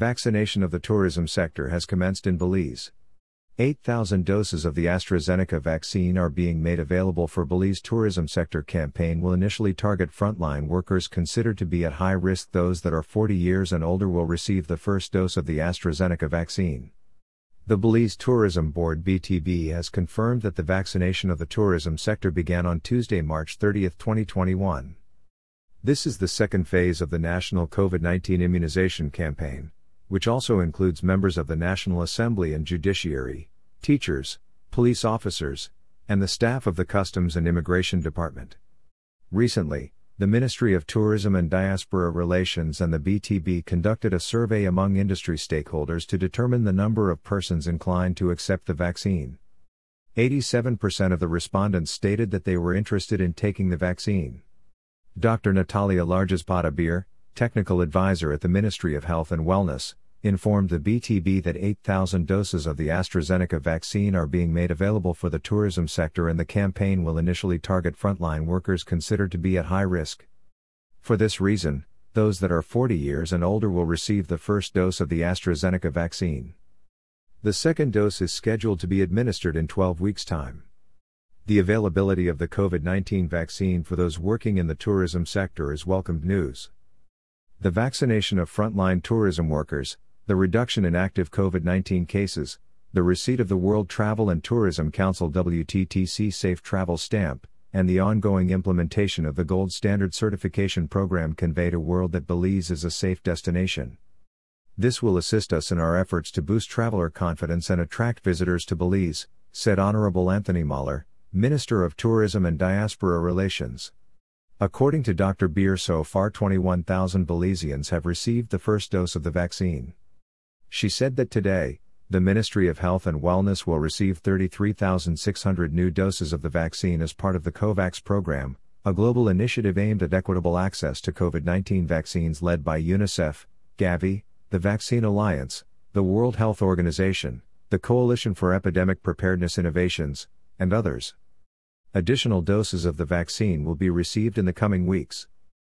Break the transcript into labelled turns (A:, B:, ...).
A: Vaccination of the tourism sector has commenced in Belize. 8,000 doses of the AstraZeneca vaccine are being made available for Belize tourism sector campaign will initially target frontline workers considered to be at high risk those that are 40 years and older will receive the first dose of the AstraZeneca vaccine. The Belize Tourism Board BTB has confirmed that the vaccination of the tourism sector began on Tuesday, March 30, 2021. This is the second phase of the national COVID 19 immunization campaign, which also includes members of the National Assembly and Judiciary, teachers, police officers, and the staff of the Customs and Immigration Department. Recently, the Ministry of Tourism and Diaspora Relations and the BTB conducted a survey among industry stakeholders to determine the number of persons inclined to accept the vaccine. 87% of the respondents stated that they were interested in taking the vaccine. Dr. Natalia Largaespada technical advisor at the Ministry of Health and Wellness, informed the BTB that 8,000 doses of the AstraZeneca vaccine are being made available for the tourism sector and the campaign will initially target frontline workers considered to be at high risk. For this reason, those that are 40 years and older will receive the first dose of the AstraZeneca vaccine. The second dose is scheduled to be administered in 12 weeks' time. The availability of the COVID 19 vaccine for those working in the tourism sector is welcomed news. The vaccination of frontline tourism workers, the reduction in active COVID 19 cases, the receipt of the World Travel and Tourism Council WTTC Safe Travel Stamp, and the ongoing implementation of the Gold Standard Certification Program conveyed a world that Belize is a safe destination. This will assist us in our efforts to boost traveler confidence and attract visitors to Belize, said Honorable Anthony Mahler, Minister of Tourism and Diaspora Relations. According to Dr. Beer, so far 21,000 Belizeans have received the first dose of the vaccine. She said that today, the Ministry of Health and Wellness will receive 33,600 new doses of the vaccine as part of the COVAX program, a global initiative aimed at equitable access to COVID 19 vaccines led by UNICEF, Gavi, the Vaccine Alliance, the World Health Organization, the Coalition for Epidemic Preparedness Innovations, and others. Additional doses of the vaccine will be received in the coming weeks.